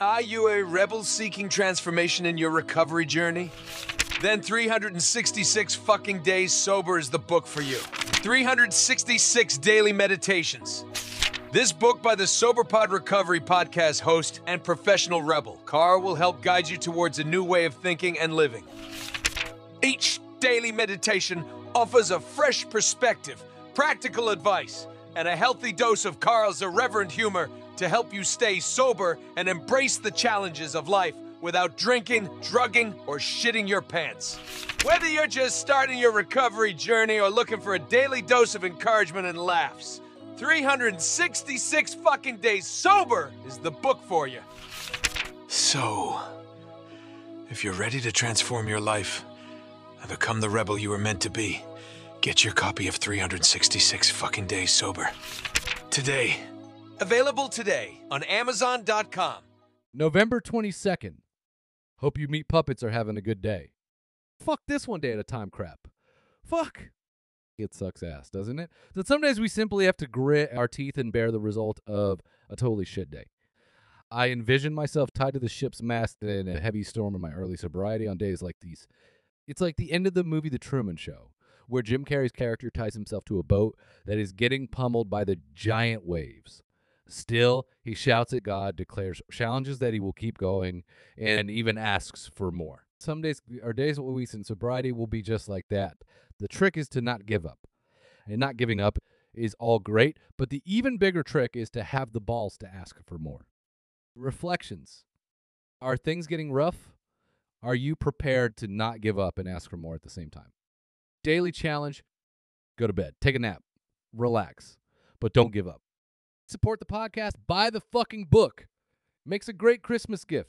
Are you a rebel seeking transformation in your recovery journey? Then 366 fucking days sober is the book for you. 366 daily meditations. This book by the SoberPod Recovery podcast host and professional rebel, Carl, will help guide you towards a new way of thinking and living. Each daily meditation offers a fresh perspective, practical advice, and a healthy dose of Carl's irreverent humor to help you stay sober and embrace the challenges of life without drinking, drugging, or shitting your pants. Whether you're just starting your recovery journey or looking for a daily dose of encouragement and laughs, 366 fucking days sober is the book for you. So, if you're ready to transform your life and become the rebel you were meant to be, get your copy of 366 fucking days sober. Today. Available today on Amazon.com. November 22nd. Hope you meat puppets are having a good day. Fuck this one day at a time crap. Fuck. It sucks ass, doesn't it? That some days we simply have to grit our teeth and bear the result of a totally shit day. I envision myself tied to the ship's mast in a heavy storm in my early sobriety on days like these. It's like the end of the movie The Truman Show, where Jim Carrey's character ties himself to a boat that is getting pummeled by the giant waves. Still, he shouts at God, declares challenges that he will keep going, and even asks for more. Some days, our days, weeks in sobriety will be just like that. The trick is to not give up. And not giving up is all great, but the even bigger trick is to have the balls to ask for more. Reflections Are things getting rough? Are you prepared to not give up and ask for more at the same time? Daily challenge go to bed, take a nap, relax, but don't give up. Support the podcast, buy the fucking book. Makes a great Christmas gift.